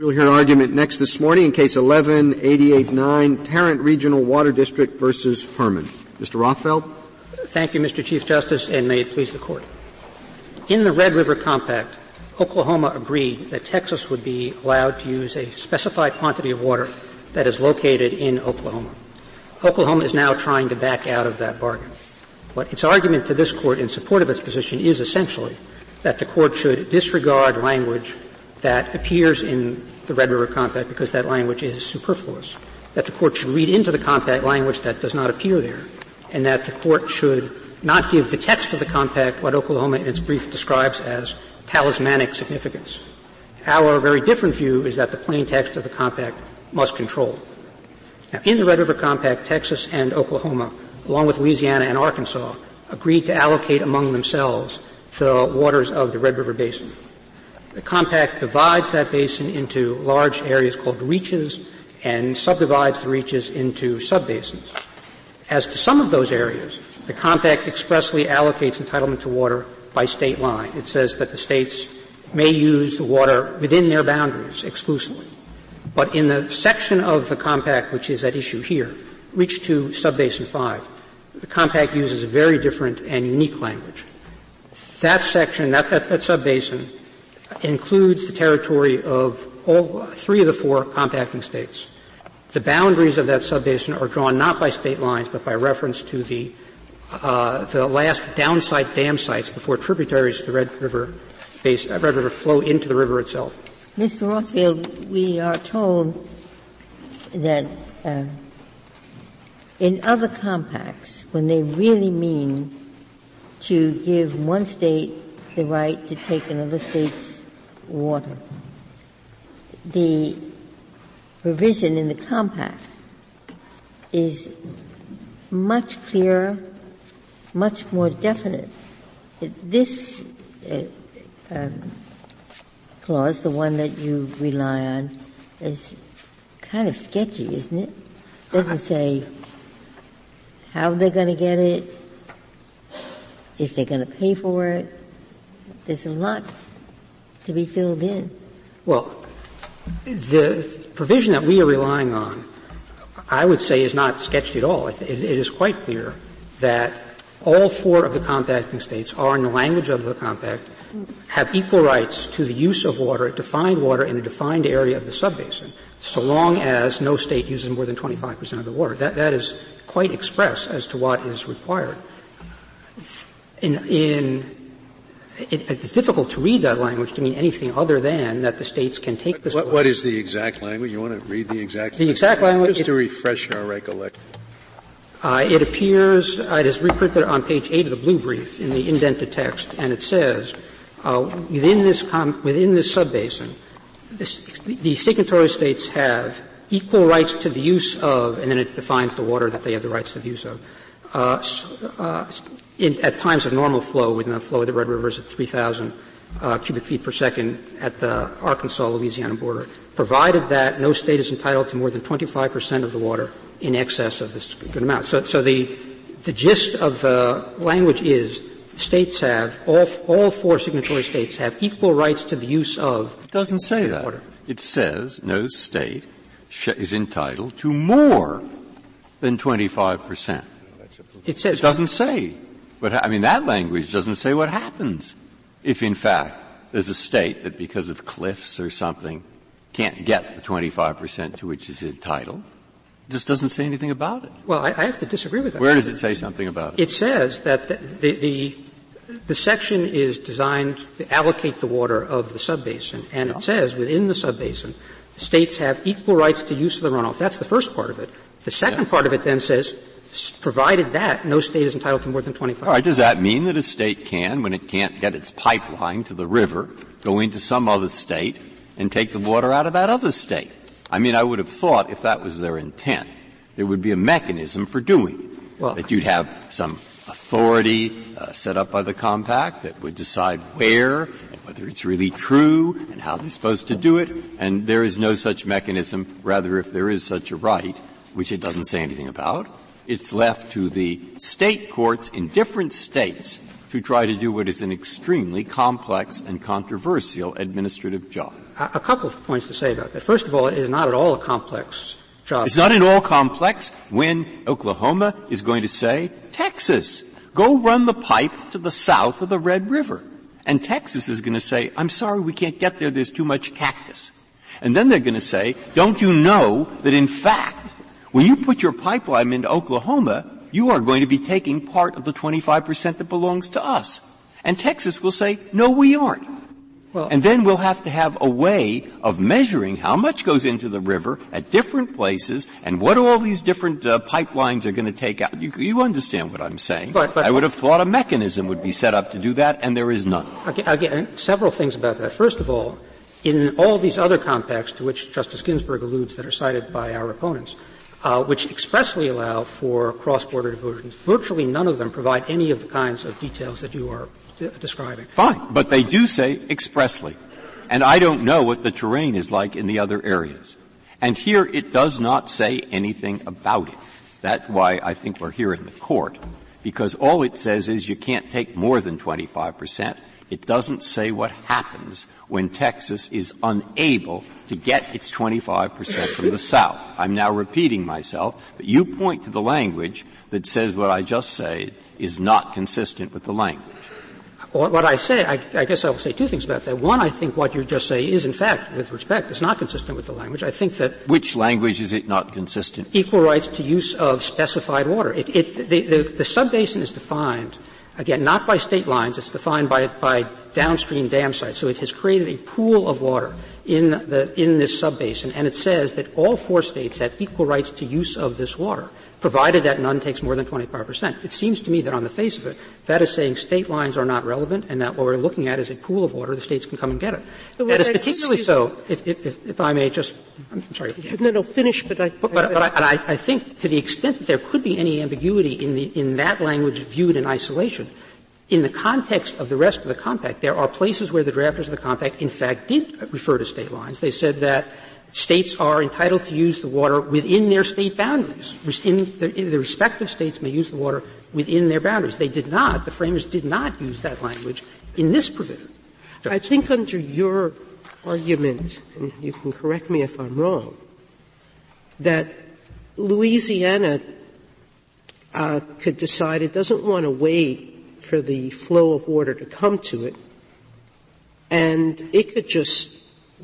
We'll hear argument next this morning in case 11-889, Tarrant Regional Water District versus Herrmann. Mr. Rothfeld? Thank you, Mr. Chief Justice, and may it please the Court. In the Red River Compact, Oklahoma agreed that Texas would be allowed to use a specified quantity of water that is located in Oklahoma. Oklahoma is now trying to back out of that bargain. But its argument to this Court in support of its position is essentially that the Court should disregard language that appears in the Red River Compact because that language is superfluous, that the Court should read into the Compact language that does not appear there, and that the Court should not give the text of the Compact what Oklahoma in its brief describes as talismanic significance. Our very different view is that the plain text of the Compact must control. Now, in the Red River Compact, Texas and Oklahoma, along with Louisiana and Arkansas, agreed to allocate among themselves the waters of the Red River Basin. The compact divides that basin into large areas called reaches and subdivides the reaches into subbasins. As to some of those areas, the compact expressly allocates entitlement to water by state line. It says that the states may use the water within their boundaries exclusively. But in the section of the compact which is at issue here, reach 2 subbasin 5, the compact uses a very different and unique language. That section, that, that, that subbasin, includes the territory of all three of the four compacting states. The boundaries of that subbasin are drawn not by state lines, but by reference to the uh, the last downsite dam sites before tributaries to the Red River base, uh, Red River flow into the river itself. Mr. Rothfeld, we are told that uh, in other compacts, when they really mean to give one state the right to take another state's water. The provision in the compact is much clearer, much more definite. This uh, um, clause, the one that you rely on, is kind of sketchy, isn't it? Doesn't say how they're going to get it, if they're going to pay for it. There's a lot to be filled in? Well, the provision that we are relying on, I would say, is not sketched at all. it, it is quite clear that all four of the compacting states are, in the language of the compact, have equal rights to the use of water, defined water in a defined area of the subbasin, so long as no state uses more than 25% of the water. That, that is quite express as to what is required. In, in it, it's difficult to read that language to mean anything other than that the states can take this. What, what is the exact language? You want to read the exact? The exact language. Just to refresh our recollection. Uh, it appears, uh, it is reprinted on page 8 of the blue brief in the indented text, and it says, uh, within this com- within this subbasin, this, the signatory states have equal rights to the use of, and then it defines the water that they have the rights to the use of, uh, uh, in, at times of normal flow, within the flow of the Red River is at 3,000 uh, cubic feet per second at the Arkansas-Louisiana border, provided that no state is entitled to more than 25 percent of the water in excess of this good amount. So, so the the gist of the language is states have all all four signatory states have equal rights to the use of. It doesn't say that. Water. It says no state is entitled to more than 25 percent. It says it doesn't say but I mean, that language doesn't say what happens if in fact there's a state that because of cliffs or something can't get the 25% to which it's entitled. It just doesn't say anything about it. Well, I, I have to disagree with that. Where does it say something about it? It says that the, the, the, the section is designed to allocate the water of the subbasin, and yeah. it says within the subbasin, the states have equal rights to use of the runoff. That's the first part of it. The second yes. part of it then says provided that, no state is entitled to more than 25. All right. Does that mean that a state can, when it can't get its pipeline to the river, go into some other state and take the water out of that other state? I mean, I would have thought if that was their intent, there would be a mechanism for doing it. Well, that you'd have some authority uh, set up by the compact that would decide where and whether it's really true and how they're supposed to do it. And there is no such mechanism. Rather, if there is such a right, which it doesn't say anything about, it's left to the state courts in different states to try to do what is an extremely complex and controversial administrative job. A, couple of points to say about that. First of all, it is not at all a complex job. It's not at all complex when Oklahoma is going to say, Texas, go run the pipe to the south of the Red River. And Texas is going to say, I'm sorry, we can't get there, there's too much cactus. And then they're going to say, don't you know that in fact, when you put your pipeline into Oklahoma, you are going to be taking part of the 25% that belongs to us. And Texas will say, no, we aren't. Well, and then we'll have to have a way of measuring how much goes into the river at different places and what all these different uh, pipelines are going to take out. You, you, understand what I'm saying? But, but, I would have thought a mechanism would be set up to do that, and there is none. Again, again, several things about that. First of all, in all these other compacts to which Justice Ginsburg alludes that are cited by our opponents, uh, which expressly allow for cross-border diversions, virtually none of them provide any of the kinds of details that you are describing. Fine, but they do say expressly. And I don't know what the terrain is like in the other areas. And here it does not say anything about it. That's why I think we're here in the court. Because all it says is you can't take more than 25%. It doesn't say what happens when Texas is unable to get its 25% from the South. I'm now repeating myself, but you point to the language that says what I just said is not consistent with the language what I say, I, I, guess I will say two things about that. One, I think what you just say is, in fact, with respect, is not consistent with the language. I think that which language is it not consistent? Equal rights to use of specified water. It, it, the, the, the subbasin is defined again not by state lines. It's defined by by downstream dam sites. So it has created a pool of water in the in this subbasin, and it says that all four states have equal rights to use of this water provided that none takes more than 25%. It seems to me that on the face of it, that is saying state lines are not relevant and that what we're looking at is a pool of water, the states can come and get it. So that is particularly so, if, if, if, I may just, I'm sorry. No, no, finish, but I. But, but, but I, I, I think to the extent that there could be any ambiguity in, the, in that language viewed in isolation, in the context of the rest of the compact, there are places where the drafters of the compact in fact did refer to state lines. They said that states are entitled to use the water within their state boundaries. In the, in respective states may use the water within their boundaries. They did not, the framers did not use that language in this provision. I think under your argument, and you can correct me if I'm wrong, that Louisiana uh, could decide it doesn't want to wait for the flow of water to come to it, and it could just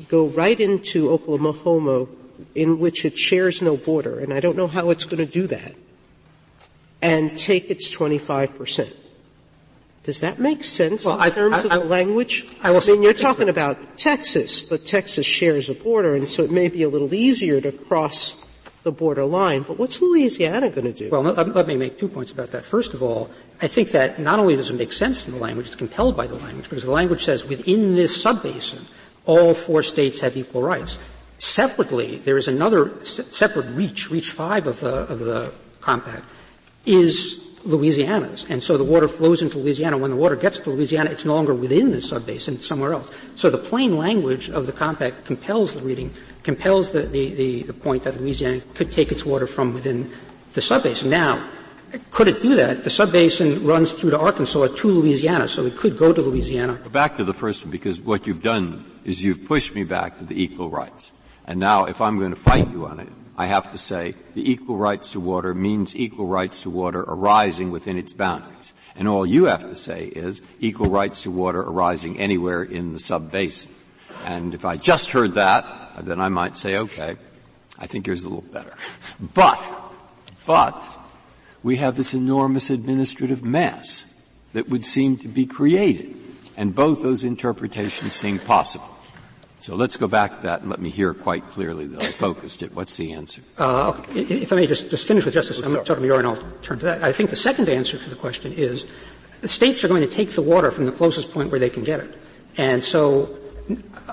go right into Oklahoma, in which it shares no border, and I don't know how it's going to do that, and take its 25 percent. Does that make sense well, in I, terms I, of I, the language? I, I mean, you're talking about Texas, but Texas shares a border, and so it may be a little easier to cross the border line. But what's Louisiana going to do? Well, let, let, me make two points about that. First of all, I think that not only does it make sense in the language, it's compelled by the language, because the language says within this subbasin, all four states have equal rights. Separately, there is another separate reach, reach five of the, of the compact, is Louisiana's. And so the water flows into Louisiana. When the water gets to Louisiana, it's no longer within the subbasin, it's somewhere else. So the plain language of the compact compels the reading, compels the, the, the, the point that Louisiana could take its water from within the subbasin. Now, could it do that? The subbasin runs through to Arkansas to Louisiana, so it could go to Louisiana. Back to the first one, because what you've done is you've pushed me back to the equal rights. And now if I'm going to fight you on it, I have to say the equal rights to water means equal rights to water arising within its boundaries. And all you have to say is equal rights to water arising anywhere in the sub-basin. And if I just heard that, then I might say, okay, I think yours is a little better. But, but, we have this enormous administrative mess that would seem to be created. And both those interpretations seem possible. So let's go back to that and let me hear quite clearly that I focused it. What's the answer? Uh, if I may just, just finish with Justice oh, Sotomayor and I'll turn to that. I think the second answer to the question is the states are going to take the water from the closest point where they can get it. And so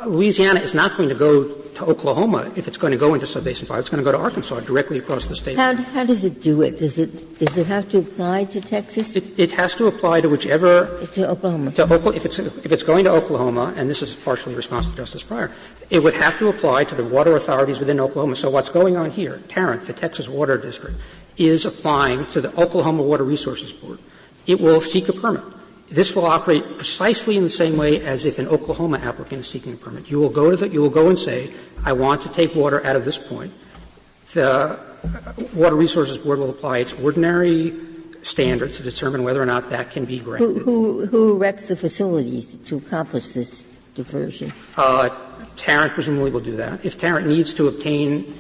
Louisiana is not going to go to Oklahoma if it's going to go into Subbasin 5. It's going to go to Arkansas directly across the state. How, how does it do it? Does it, does it have to apply to Texas? It, it has to apply to whichever. To Oklahoma. To Oklahoma. If it's, if it's going to Oklahoma, and this is partially response to Justice Breyer, it would have to apply to the water authorities within Oklahoma. So what's going on here, Tarrant, the Texas Water District, is applying to the Oklahoma Water Resources Board. It will seek a permit this will operate precisely in the same way as if an Oklahoma applicant is seeking a permit. You will go to the, you will go and say, I want to take water out of this point. The Water Resources Board will apply its ordinary standards to determine whether or not that can be granted. Who, who, who erects the facilities to accomplish this diversion? Uh, Tarrant presumably will do that. If Tarrant needs to obtain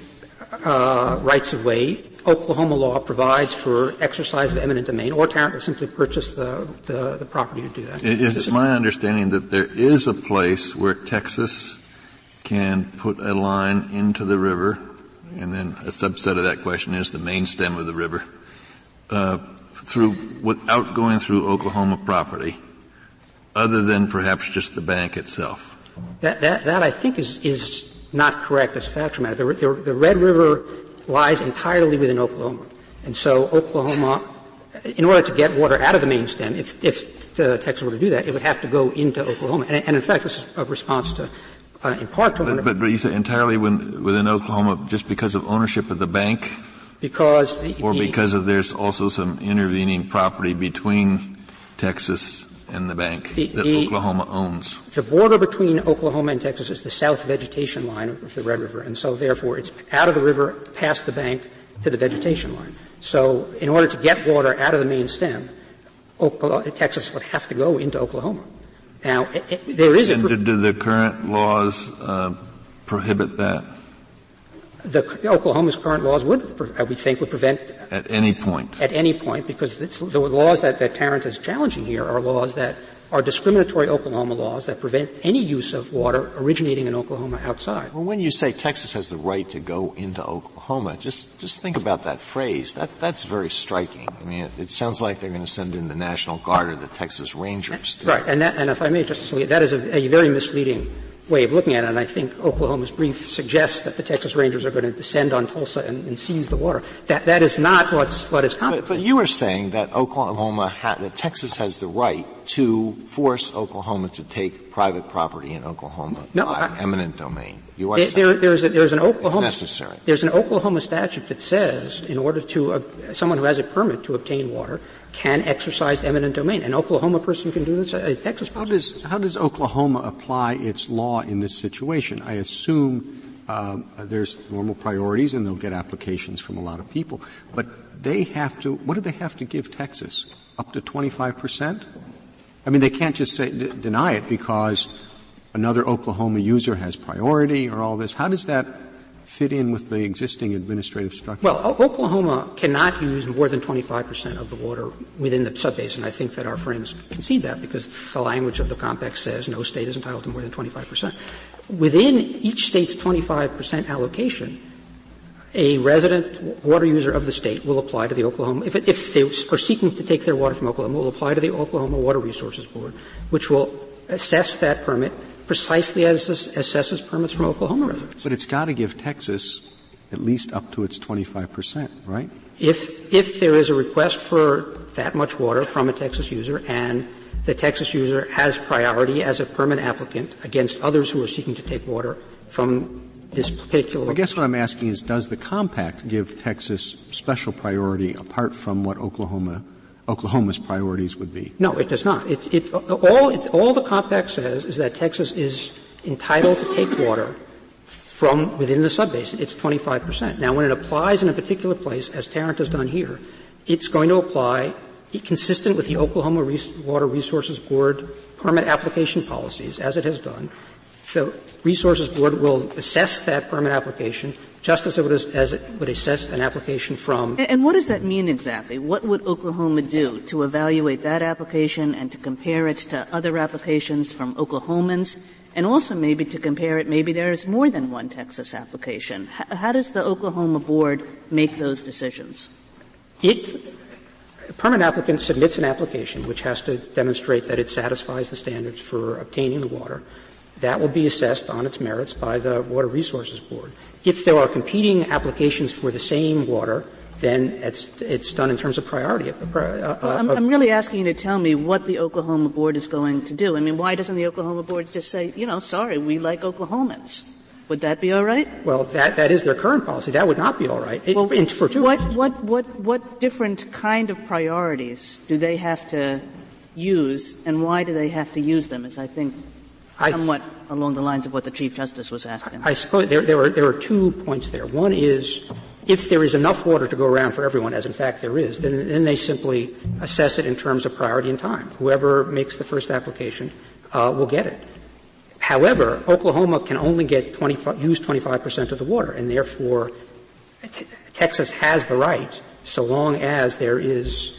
uh, rights of way, Oklahoma law provides for exercise of eminent domain, or Tarrant will simply purchase the, the, the property to do that. It's my understanding that there is a place where Texas can put a line into the river, and then a subset of that question is the main stem of the river, uh, through without going through Oklahoma property, other than perhaps just the bank itself. That, that, that I think is, is not correct as a factual matter. The, the, the Red River lies entirely within Oklahoma. And so Oklahoma, in order to get water out of the main stem, if, if Texas were to do that, it would have to go into Oklahoma. And, and in fact, this is a response to, uh, in part to but, but, but you say entirely within Oklahoma just because of ownership of the bank? Because the, Or because of there's also some intervening property between Texas and the bank the, that the, Oklahoma owns. The border between Oklahoma and Texas is the south vegetation line of the Red River, and so therefore it's out of the river, past the bank, to the vegetation line. So in order to get water out of the main stem, Oklahoma, Texas would have to go into Oklahoma. Now, it, it, there is and a. do the current laws uh, prohibit that? The Oklahoma's current laws would, uh, we think, would prevent at any point. At any point, because the laws that, that Tarrant is challenging here are laws that are discriminatory Oklahoma laws that prevent any use of water originating in Oklahoma outside. Well, when you say Texas has the right to go into Oklahoma, just just think about that phrase. That that's very striking. I mean, it, it sounds like they're going to send in the National Guard or the Texas Rangers. Right, and that, and if I may, Justice Scalia, that is a, a very misleading way of looking at it, and I think Oklahoma's brief suggests that the Texas Rangers are going to descend on Tulsa and, and seize the water. That, that is not what's, what is But, but you are saying that Oklahoma, ha- that Texas has the right to force Oklahoma to take private property in Oklahoma no, by I, eminent domain. You are there, there's, a, there's an Oklahoma necessary. There's an Oklahoma statute that says, in order to uh, someone who has a permit to obtain water, can exercise eminent domain. An Oklahoma person can do this, a Texas person. How does, how does Oklahoma apply its law in this situation? I assume uh, there's normal priorities and they'll get applications from a lot of people, but they have to, what do they have to give Texas? Up to 25%? I mean, they can't just say, d- deny it because another Oklahoma user has priority or all this. How does that fit in with the existing administrative structure? Well, Oklahoma cannot use more than 25% of the water within the subbasin. I think that our friends concede that because the language of the compact says no state is entitled to more than 25%. Within each state's 25% allocation, a resident water user of the state will apply to the Oklahoma, if, it, if they are seeking to take their water from Oklahoma, will apply to the Oklahoma Water Resources Board, which will assess that permit precisely as this assesses permits from Oklahoma residents. But it's got to give Texas at least up to its 25%, right? If, if there is a request for that much water from a Texas user and the Texas user has priority as a permit applicant against others who are seeking to take water from this particular. I guess what I'm asking is, does the compact give Texas special priority apart from what Oklahoma Oklahoma's priorities would be? No, it does not. It, all, it, all the compact says is that Texas is entitled to take water from within the subbasin. It's 25%. Now, when it applies in a particular place, as Tarrant has done here, it's going to apply consistent with the Oklahoma Res- Water Resources Board permit application policies, as it has done. The Resources Board will assess that permit application just as it would, as it would assess an application from. And, and what does that mean exactly? What would Oklahoma do to evaluate that application and to compare it to other applications from Oklahomans? And also maybe to compare it, maybe there is more than one Texas application. H- how does the Oklahoma board make those decisions? It, a permanent applicant submits an application which has to demonstrate that it satisfies the standards for obtaining the water. That will be assessed on its merits by the Water Resources Board. If there are competing applications for the same water, then it's, it's done in terms of priority. Uh, uh, well, I'm, I'm, really asking you to tell me what the Oklahoma board is going to do. I mean, why doesn't the Oklahoma board just say, you know, sorry, we like Oklahomans? Would that be all right? Well, that, that is their current policy. That would not be all right. It, well, for two what, what, what, what different kind of priorities do they have to use, and why do they have to use them? Is I think I- somewhat along the lines of what the Chief Justice was asking. I suppose there, there, are, there are two points there. One is if there is enough water to go around for everyone, as in fact there is, then, then they simply assess it in terms of priority and time. Whoever makes the first application uh, will get it. However, Oklahoma can only get 25, use 25 percent of the water, and therefore t- Texas has the right, so long as there is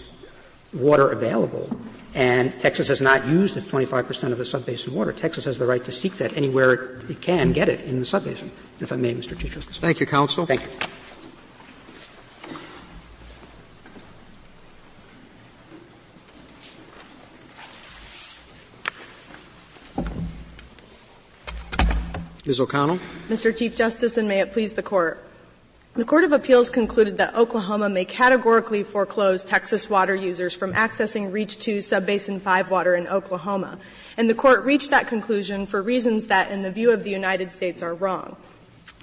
water available, and Texas has not used its 25 percent of the subbasin water. Texas has the right to seek that anywhere it can get it in the subbasin. If I may, Mr. Chief Justice. Thank you, counsel. Thank you. Ms. O'Connell? Mr. Chief Justice, and may it please the Court. The Court of Appeals concluded that Oklahoma may categorically foreclose Texas water users from accessing Reach 2 Subbasin 5 water in Oklahoma. And the Court reached that conclusion for reasons that, in the view of the United States, are wrong.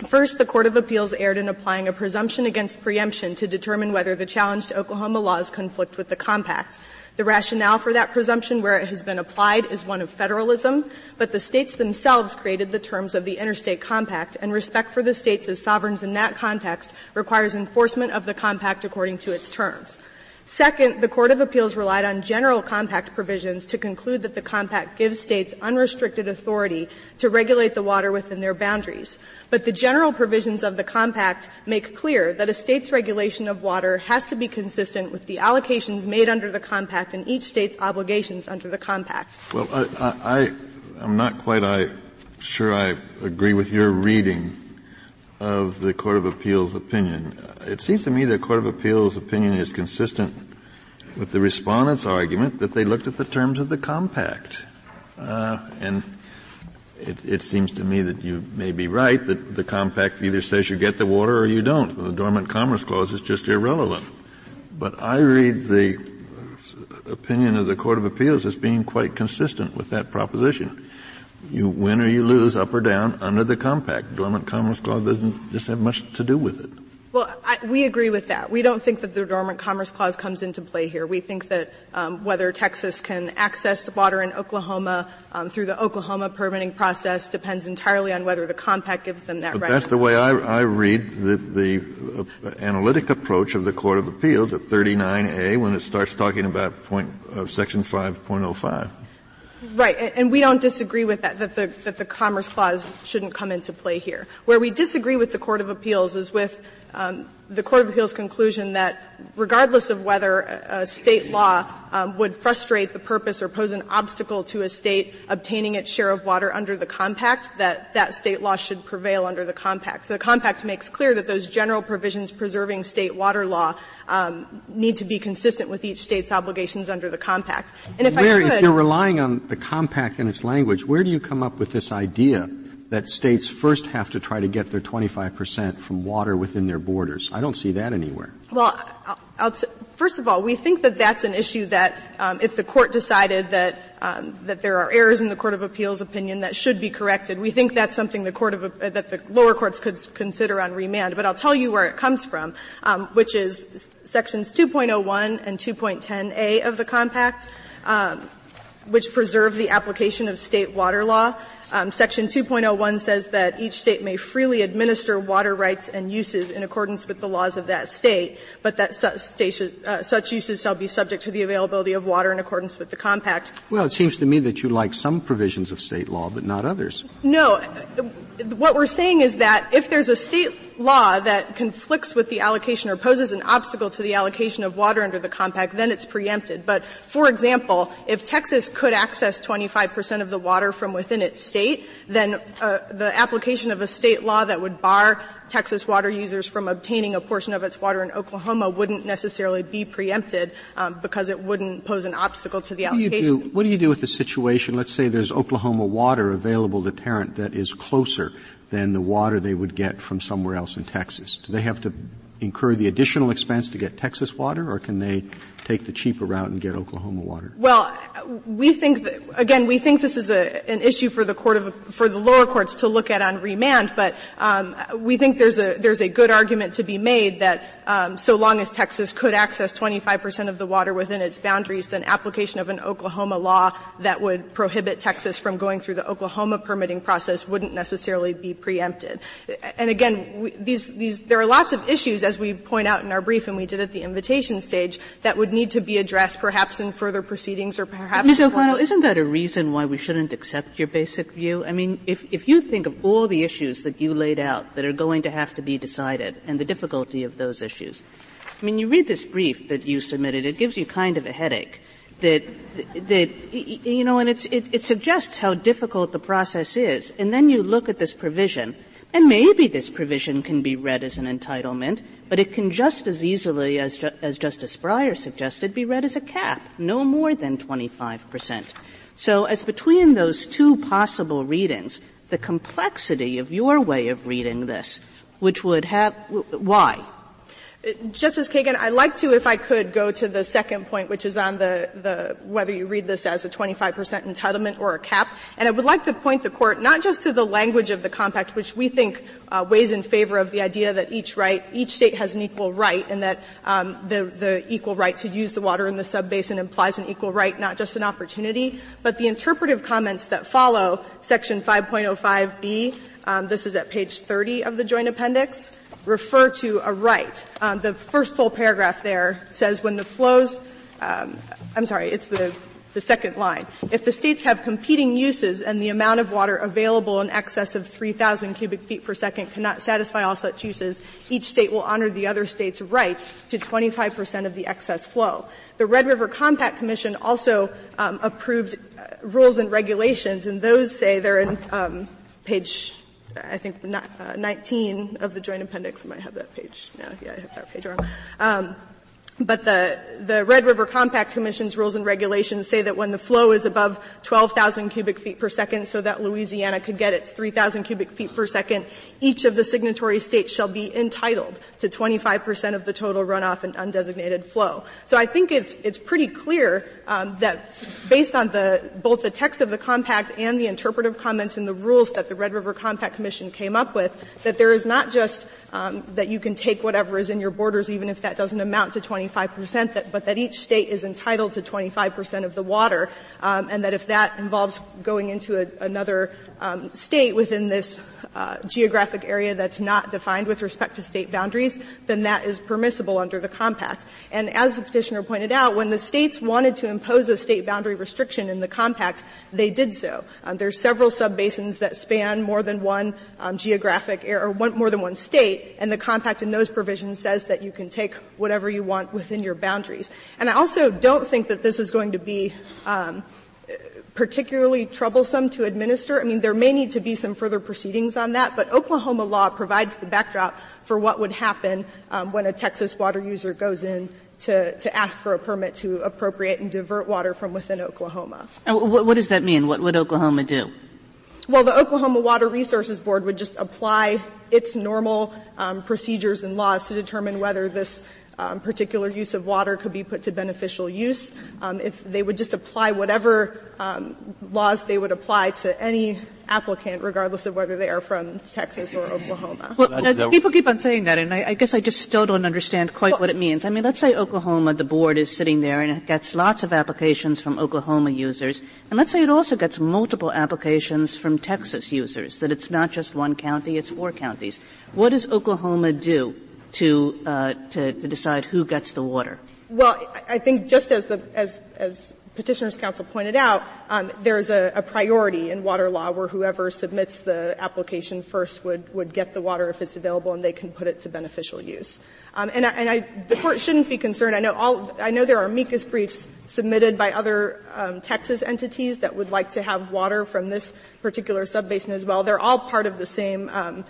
First, the Court of Appeals erred in applying a presumption against preemption to determine whether the challenged Oklahoma laws conflict with the compact. The rationale for that presumption where it has been applied is one of federalism, but the states themselves created the terms of the interstate compact, and respect for the states as sovereigns in that context requires enforcement of the compact according to its terms. Second, the Court of Appeals relied on general compact provisions to conclude that the compact gives states unrestricted authority to regulate the water within their boundaries. But the general provisions of the compact make clear that a state's regulation of water has to be consistent with the allocations made under the compact and each state's obligations under the compact. Well, I, I, am not quite I, sure I agree with your reading of the Court of Appeals opinion. It seems to me the Court of Appeals opinion is consistent with the respondent's argument that they looked at the terms of the compact. Uh, and it, it, seems to me that you may be right that the compact either says you get the water or you don't. The dormant commerce clause is just irrelevant. But I read the opinion of the Court of Appeals as being quite consistent with that proposition you win or you lose, up or down, under the compact. Dormant Commerce Clause doesn't just have much to do with it. Well, I, we agree with that. We don't think that the Dormant Commerce Clause comes into play here. We think that um, whether Texas can access water in Oklahoma um, through the Oklahoma permitting process depends entirely on whether the compact gives them that but right. That's the way I, I read the, the uh, analytic approach of the Court of Appeals at 39A when it starts talking about point, uh, section 5.05. Right, and we don't disagree with that, that the, that the Commerce Clause shouldn't come into play here. Where we disagree with the Court of Appeals is with um, the Court of Appeals conclusion that regardless of whether a, a state law um, would frustrate the purpose or pose an obstacle to a state obtaining its share of water under the compact, that that state law should prevail under the compact. So the compact makes clear that those general provisions preserving state water law um, need to be consistent with each state's obligations under the compact. And if where, I could, if you're relying on the compact and its language, where do you come up with this idea that states first have to try to get their 25% from water within their borders. I don't see that anywhere. Well, t- first of all, we think that that's an issue that um, if the court decided that um, that there are errors in the Court of Appeals opinion that should be corrected, we think that's something the court of uh, that the lower courts could consider on remand. But I'll tell you where it comes from, um, which is sections 2.01 and 2.10a of the compact. Um, which preserve the application of state water law. Um, section 2.01 says that each state may freely administer water rights and uses in accordance with the laws of that state, but that such, state, uh, such uses shall be subject to the availability of water in accordance with the compact. Well, it seems to me that you like some provisions of state law, but not others. No, what we're saying is that if there's a state law that conflicts with the allocation or poses an obstacle to the allocation of water under the compact, then it's preempted. But, for example, if Texas could access 25% of the water from within its state, then uh, the application of a state law that would bar Texas water users from obtaining a portion of its water in Oklahoma wouldn't necessarily be preempted um, because it wouldn't pose an obstacle to the what allocation. Do do, what do you do with the situation? Let's say there's Oklahoma water available to Tarrant that is closer than the water they would get from somewhere else in Texas. Do they have to incur the additional expense to get Texas water, or can they take the cheaper route and get Oklahoma water? Well, we think that, again, we think this is a, an issue for the court of, for the lower courts to look at on remand, but um, we think there's a, there's a good argument to be made that um, so long as Texas could access 25% of the water within its boundaries, then application of an Oklahoma law that would prohibit Texas from going through the Oklahoma permitting process wouldn't necessarily be preempted. And again, we, these, these, there are lots of issues, as we point out in our brief and we did at the invitation stage, that would need to be addressed perhaps in further proceedings or perhaps. Ms. O'Connell, isn't that a reason why we shouldn't accept your basic view? I mean, if, if you think of all the issues that you laid out that are going to have to be decided and the difficulty of those issues, I mean, you read this brief that you submitted, it gives you kind of a headache that, that, you know, and it, it suggests how difficult the process is. And then you look at this provision and maybe this provision can be read as an entitlement, but it can just as easily as, ju- as Justice Breyer suggested be read as a cap, no more than 25%. So as between those two possible readings, the complexity of your way of reading this, which would have, why? Justice Kagan, I'd like to, if I could, go to the second point, which is on the, the whether you read this as a 25% entitlement or a cap. And I would like to point the court not just to the language of the compact, which we think uh, weighs in favor of the idea that each right, each state has an equal right, and that um, the the equal right to use the water in the subbasin implies an equal right, not just an opportunity. But the interpretive comments that follow, section 5.05b, um, this is at page 30 of the joint appendix refer to a right. Um, the first full paragraph there says when the flows, um, I'm sorry, it's the the second line. If the states have competing uses and the amount of water available in excess of 3,000 cubic feet per second cannot satisfy all such uses, each state will honor the other state's right to 25% of the excess flow. The Red River Compact Commission also um, approved uh, rules and regulations, and those say they're in um, page I think uh, 19 of the joint appendix. I might have that page. No, yeah, I have that page wrong. Um, but the, the Red River Compact Commission's rules and regulations say that when the flow is above 12,000 cubic feet per second so that Louisiana could get its 3,000 cubic feet per second, each of the signatory states shall be entitled to 25% of the total runoff and undesignated flow. So I think it's, it's pretty clear um, that based on the, both the text of the compact and the interpretive comments in the rules that the Red River Compact Commission came up with, that there is not just um, that you can take whatever is in your borders even if that doesn't amount to 25%, that, but that each state is entitled to 25% of the water, um, and that if that involves going into a, another um, state within this uh, geographic area that's not defined with respect to state boundaries, then that is permissible under the compact. And as the petitioner pointed out, when the states wanted to impose a state boundary restriction in the compact, they did so. Um, there's several subbasins that span more than one um, geographic area, or one, more than one state, and the compact in those provisions says that you can take whatever you want within your boundaries. And I also don't think that this is going to be um, particularly troublesome to administer. I mean, there may need to be some further proceedings on that, but Oklahoma law provides the backdrop for what would happen um, when a Texas water user goes in to, to ask for a permit to appropriate and divert water from within Oklahoma. What, what does that mean? What would Oklahoma do? Well, the Oklahoma Water Resources Board would just apply its normal um, procedures and laws to determine whether this um, particular use of water could be put to beneficial use. Um, if they would just apply whatever um, laws they would apply to any applicant, regardless of whether they are from Texas or Oklahoma. Well, uh, people keep on saying that, and I, I, guess I just still don't understand quite well, what it means. I mean, let's say Oklahoma, the board is sitting there and it gets lots of applications from Oklahoma users, and let's say it also gets multiple applications from Texas users, that it's not just one county, it's four counties. What does Oklahoma do to, uh, to, to decide who gets the water? Well, I think just as the as as petitioners counsel pointed out, um, there's a, a, priority in water law where whoever submits the application first would would get the water if it's available, and they can put it to beneficial use. Um, and, I, and I, the court shouldn't be concerned. I know all I know there are amicus briefs submitted by other um, Texas entities that would like to have water from this particular subbasin as well. They're all part of the same um,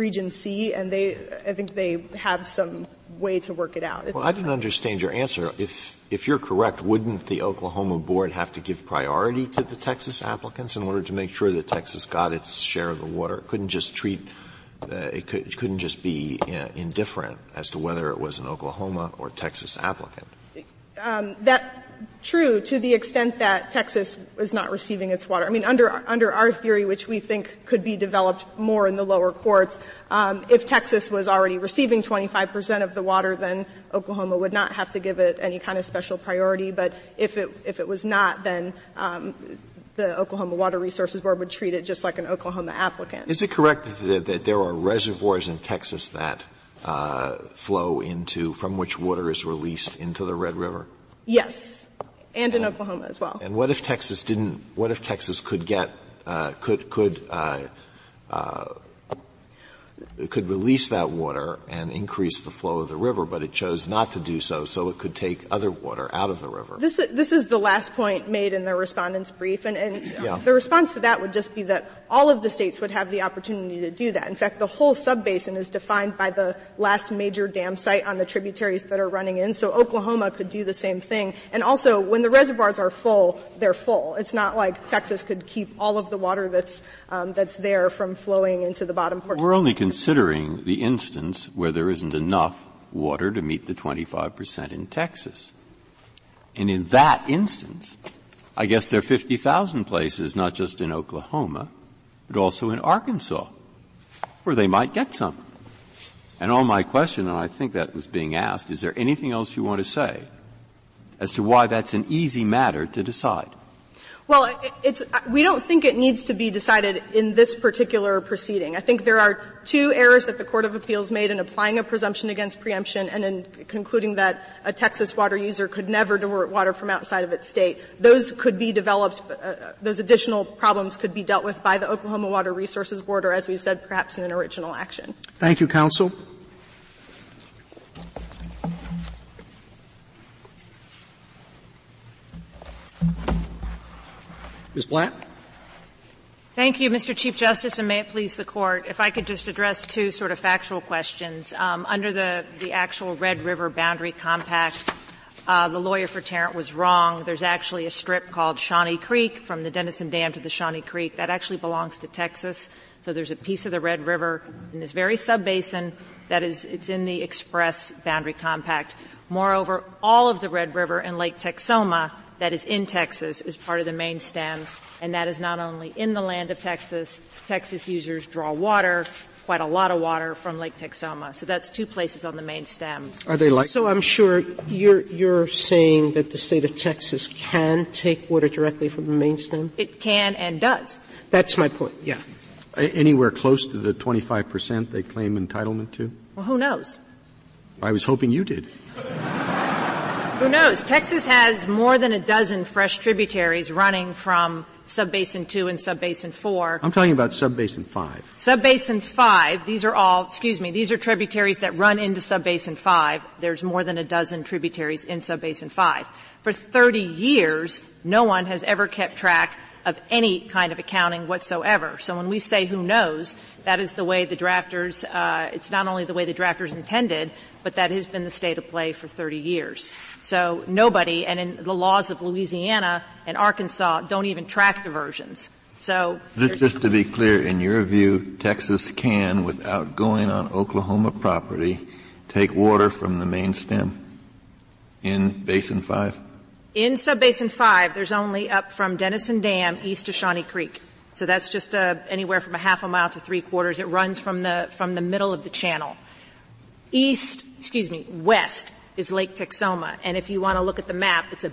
Region C, and they, I think they have some way to work it out. Well, I didn't understand your answer. If, if you're correct, wouldn't the Oklahoma board have to give priority to the Texas applicants in order to make sure that Texas got its share of the water? It couldn't just treat, uh, it, could, it couldn't just be uh, indifferent as to whether it was an Oklahoma or Texas applicant. um, that true to the extent that Texas is not receiving its water. I mean, under under our theory, which we think could be developed more in the lower courts, um, if Texas was already receiving 25 percent of the water, then Oklahoma would not have to give it any kind of special priority. But if it if it was not, then um, the Oklahoma Water Resources Board would treat it just like an Oklahoma applicant. Is it correct that, that there are reservoirs in Texas that uh, flow into from which water is released into the Red River? Yes, and in Oklahoma as well. And what if Texas didn't? What if Texas could get uh, could could uh, uh could release that water and increase the flow of the river, but it chose not to do so, so it could take other water out of the river. This is, this is the last point made in the respondent's brief, and, and yeah. the response to that would just be that all of the states would have the opportunity to do that. In fact, the whole subbasin is defined by the last major dam site on the tributaries that are running in, so Oklahoma could do the same thing. And also, when the reservoirs are full, they're full. It's not like Texas could keep all of the water that's, um, that's there from flowing into the bottom portion. We're only considering the instance where there isn't enough water to meet the 25% in Texas. And in that instance, I guess there are 50,000 places, not just in Oklahoma, but also in Arkansas, where they might get some. And on my question, and I think that was being asked, is there anything else you want to say as to why that's an easy matter to decide? Well, it's, we don't think it needs to be decided in this particular proceeding. I think there are two errors that the Court of Appeals made in applying a presumption against preemption and in concluding that a Texas water user could never divert water from outside of its state. Those could be developed, uh, uh, those additional problems could be dealt with by the Oklahoma Water Resources Board or, as we've said, perhaps in an original action. Thank you, counsel. Ms. Blatt? Thank you, Mr. Chief Justice, and may it please the Court. If I could just address two sort of factual questions. Um, under the, the actual Red River Boundary Compact, uh, the lawyer for Tarrant was wrong. There's actually a strip called Shawnee Creek from the Denison Dam to the Shawnee Creek. That actually belongs to Texas. So there's a piece of the Red River in this very subbasin that is, it's in the express boundary compact. Moreover, all of the Red River and Lake Texoma that is in Texas is part of the main stem, and that is not only in the land of Texas. Texas users draw water, quite a lot of water from Lake Texoma. So that's two places on the main stem. Are they like? So I'm sure you're you're saying that the state of Texas can take water directly from the main stem. It can and does. That's my point. Yeah. Anywhere close to the 25 percent they claim entitlement to? Well, who knows? I was hoping you did. Who knows? Texas has more than a dozen fresh tributaries running from Subbasin 2 and Subbasin 4. I'm talking about Subbasin 5. Subbasin 5, these are all, excuse me, these are tributaries that run into Subbasin 5. There's more than a dozen tributaries in Subbasin 5. For 30 years, no one has ever kept track of any kind of accounting whatsoever. So when we say who knows, that is the way the drafters, uh, it's not only the way the drafters intended, but that has been the state of play for 30 years. So nobody, and in the laws of Louisiana and Arkansas, don't even track diversions. So just to be clear, in your view, Texas can, without going on Oklahoma property, take water from the main stem in Basin 5? In Subbasin 5, there's only up from Denison Dam east to Shawnee Creek. So that's just uh, anywhere from a half a mile to three quarters. It runs from the, from the middle of the channel. East, excuse me, west is Lake Texoma. And if you want to look at the map, it's a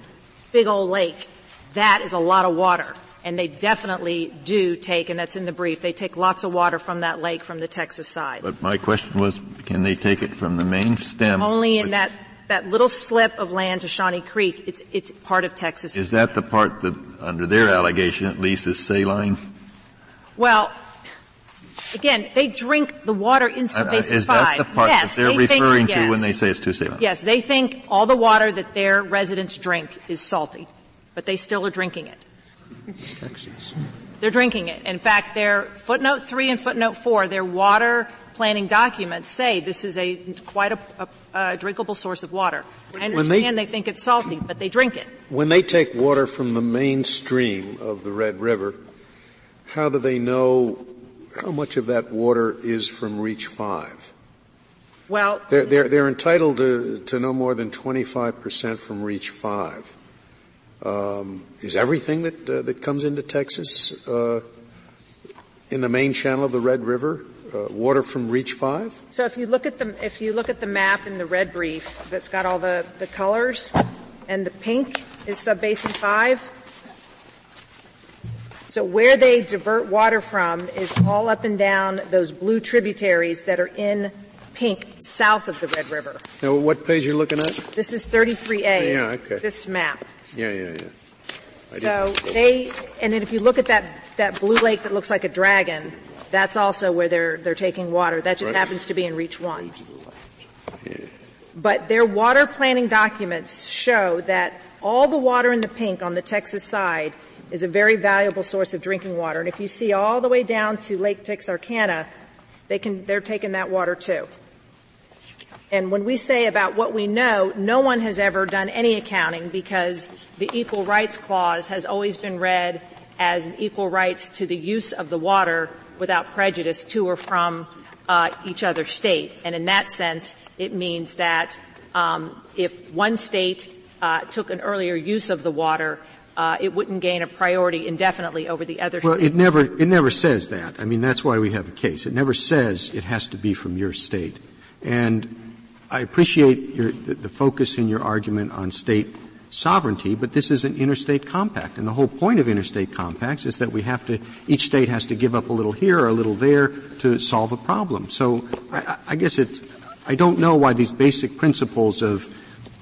big old lake. That is a lot of water. And they definitely do take, and that's in the brief, they take lots of water from that lake from the Texas side. But my question was, can they take it from the main stem? Only in that that little slip of land to Shawnee Creek, it's, it's part of Texas. Is that the part that, under their allegation at least, is saline? Well, again, they drink the water in Subbasin uh, Is that the part yes, that they're they referring think, to when they say it's too saline? Yes, they think all the water that their residents drink is salty, but they still are drinking it. They're drinking it. In fact, their footnote three and footnote four, their water planning documents say this is a quite a, a, a drinkable source of water. I understand they, they think it's salty, but they drink it. When they take water from the main stream of the Red River, how do they know how much of that water is from Reach 5? Well, They're, they're, they're entitled to, to no more than 25% from Reach 5. Um, is everything that, uh, that comes into Texas uh, in the main channel of the Red River uh, water from Reach 5? So if you look at the if you look at the map in the red brief that's got all the, the colors, and the pink is subbasin five. So where they divert water from is all up and down those blue tributaries that are in pink south of the Red River. Now, what page you're looking at? This is 33A. Yeah, okay. This map. Yeah, yeah, yeah. I So they, and then if you look at that, that blue lake that looks like a dragon, that's also where they're, they're taking water. That just Right. happens to be in Reach One. But their water planning documents show that all the water in the pink on the Texas side is a very valuable source of drinking water. And if you see all the way down to Lake Texarkana, they can, they're taking that water too. And when we say about what we know, no one has ever done any accounting because the equal rights clause has always been read as an equal rights to the use of the water without prejudice to or from uh, each other state. And in that sense, it means that um, if one state uh, took an earlier use of the water, uh, it wouldn't gain a priority indefinitely over the other Well, state. it never, it never says that. I mean, that's why we have a case. It never says it has to be from your state. And I appreciate your, the, focus in your argument on state sovereignty, but this is an interstate compact. And the whole point of interstate compacts is that we have to, each state has to give up a little here or a little there to solve a problem. So I, I- I guess it's, I don't know why these basic principles of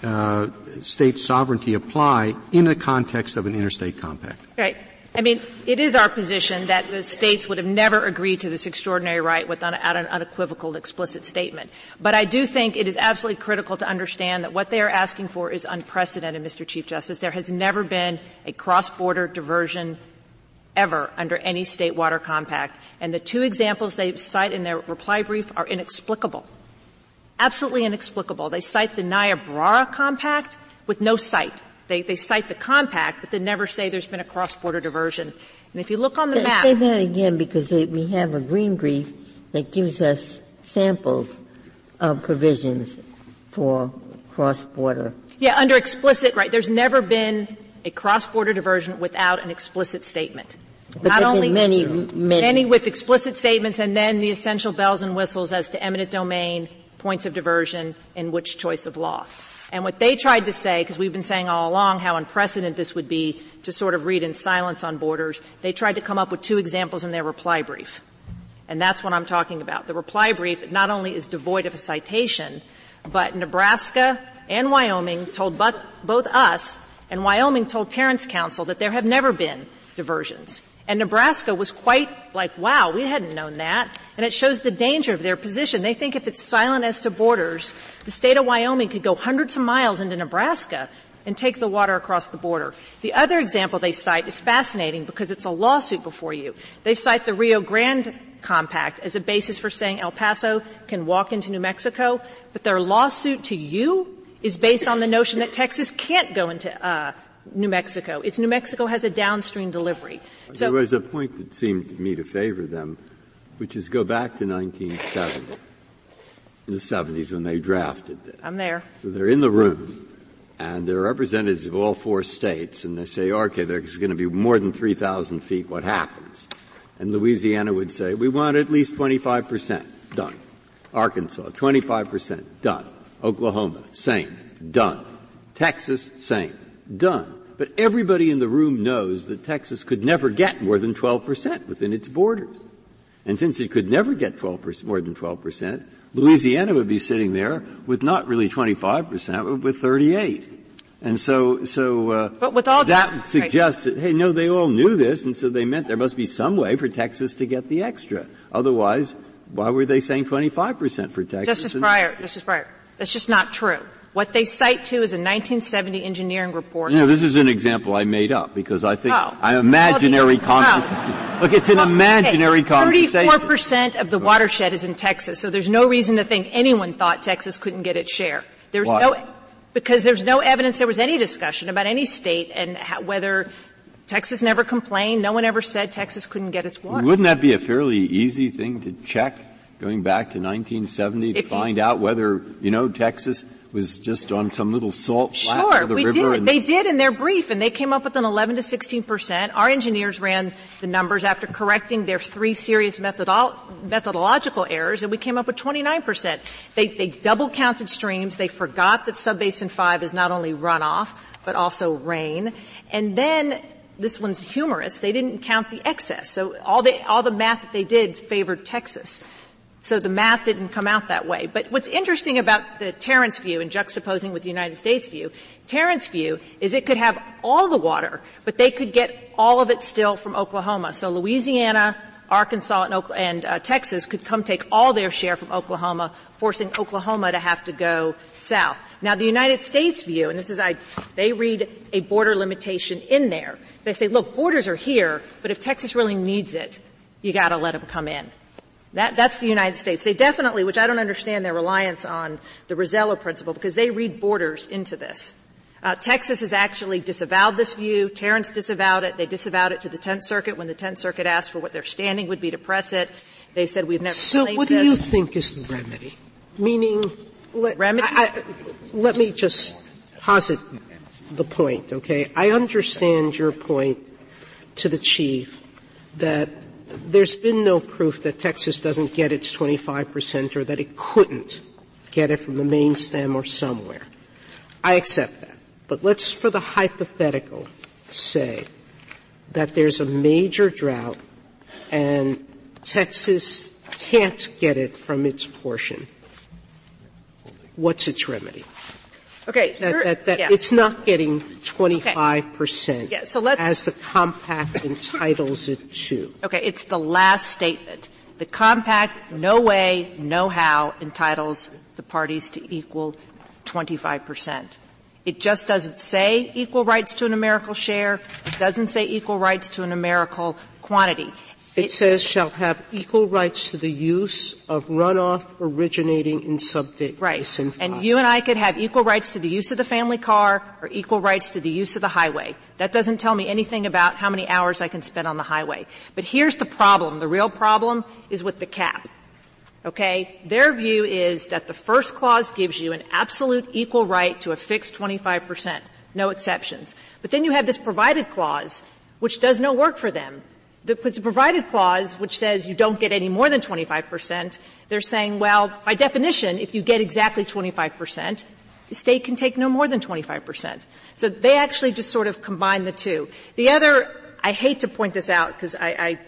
uh, state sovereignty apply in the context of an interstate compact. Right. I mean, it is our position that the states would have never agreed to this extraordinary right without an unequivocal explicit statement. But I do think it is absolutely critical to understand that what they are asking for is unprecedented, Mr. Chief Justice. There has never been a cross-border diversion ever under any state water compact. And the two examples they cite in their reply brief are inexplicable. Absolutely inexplicable. They cite the Niobrara compact with no cite. They, they cite the compact, but they never say there's been a cross-border diversion. And if you look on the map, Say that again because they, we have a green brief that gives us samples of provisions for cross-border. yeah, under explicit, right, there's never been a cross-border diversion without an explicit statement. But Not only been many, many. many with explicit statements and then the essential bells and whistles as to eminent domain, points of diversion, and which choice of law. And what they tried to say, because we've been saying all along how unprecedented this would be to sort of read in silence on borders, they tried to come up with two examples in their reply brief. And that's what I'm talking about. The reply brief not only is devoid of a citation, but Nebraska and Wyoming told both us and Wyoming told Tarrant's counsel that there have never been diversions. And Nebraska was quite like, wow, we hadn't known that. And it shows the danger of their position. They think if it's silent as to borders, the state of Wyoming could go hundreds of miles into Nebraska and take the water across the border. The other example they cite is fascinating because it's a lawsuit before you. They cite the Rio Grande Compact as a basis for saying El Paso can walk into New Mexico, but their lawsuit to you is based on the notion that Texas can't go into uh, New Mexico. It's New Mexico has a downstream delivery. there was a point that seemed to me to favor them, which is go back to 1970, in the 70s when they drafted this. I'm there. So they're in the room, and they're representatives of all four states, and they say, okay, there's going to be more than 3,000 feet. What happens? And Louisiana would say, we want at least 25 percent. Done. Arkansas, 25 percent. Done. Oklahoma, same. Done. Texas, same. Done. But everybody in the room knows that Texas could never get more than 12 percent within its borders. And since it could never get 12 more than 12 percent, Louisiana would be sitting there with not really 25 percent, but with 38. And so, so uh, But with all that suggests that hey, no, they all knew this, and so they meant there must be some way for Texas to get the extra. Otherwise, why were they saying 25 percent for Texas? Justice Breyer, Justice Breyer, that's just not true. What they cite to is a 1970 engineering report. You know, this is an example I made up because I think Oh. an imaginary Well, conversation. Oh. Look, it's an imaginary conversation. Thirty-four percent of the watershed is in Texas, so there's no reason to think anyone thought Texas couldn't get its share. There's Why? no, because there's no evidence there was any discussion about any state and how, whether Texas never complained. No one ever said Texas couldn't get its water. Wouldn't that be a fairly easy thing to check? going back to 1970 to If you- find out whether, you know, Texas was just on some little salt flat Sure, near the we river. did. and- They did in their brief, and they came up with an 11 to 16 percent. Our engineers ran the numbers after correcting their three serious methodol- methodological errors, and we came up with 29 percent. They, they double counted streams. They forgot that subbasin five is not only runoff but also rain, and then. This one's humorous. They didn't count the excess. So all the, all the math that they did favored Texas. So the math didn't come out that way. But what's interesting about the Tarrant's view and juxtaposing with the United States view, Tarrant's view is it could have all the water, but they could get all of it still from Oklahoma. So Louisiana, Arkansas, and, Oklahoma, and uh, Texas could come take all their share from Oklahoma, forcing Oklahoma to have to go south. Now the United States view, and this is I, they read a border limitation in there. They say, look, borders are here, but if Texas really needs it, you got to let them come in. That, that's the United States. They definitely, which I don't understand their reliance on the Russello principle, because they read borders into this. Uh, Texas has actually disavowed this view. Tarrant's disavowed it. They disavowed it to the Tenth Circuit when the Tenth Circuit asked for what their standing would be to press it. They said we've never So what do this. you think is the remedy? Meaning, let, Remedy? I, I, let me just posit the point, okay? I understand your point to the chief that there's been no proof that Texas doesn't get its 25 percent or that it couldn't get it from the main stem or somewhere. I accept that. But let's, for the hypothetical, say that there's a major drought and Texas can't get it from its portion. What's its remedy? Okay. That, that, yeah. it's not getting 25% Yeah, so as the compact entitles it to. Okay, it's the last statement. The compact, no way, no how, entitles the parties to equal 25%. It just doesn't say equal rights to a numerical share. It doesn't say equal rights to a numerical quantity. It says shall have equal rights to the use of runoff originating in subbasin Right. And you and I could have equal rights to the use of the family car or equal rights to the use of the highway. That doesn't tell me anything about how many hours I can spend on the highway. But here's the problem. The real problem is with the cap. Okay? Their view is that the first clause gives you an absolute equal right to a fixed 25%. No exceptions. But then you have this provided clause, which does no work for them. The, the provided clause, which says you don't get any more than 25%, they're saying, well, by definition, if you get exactly 25%, the state can take no more than 25%. So they actually just sort of combine the two. The other, I hate to point this out because I, I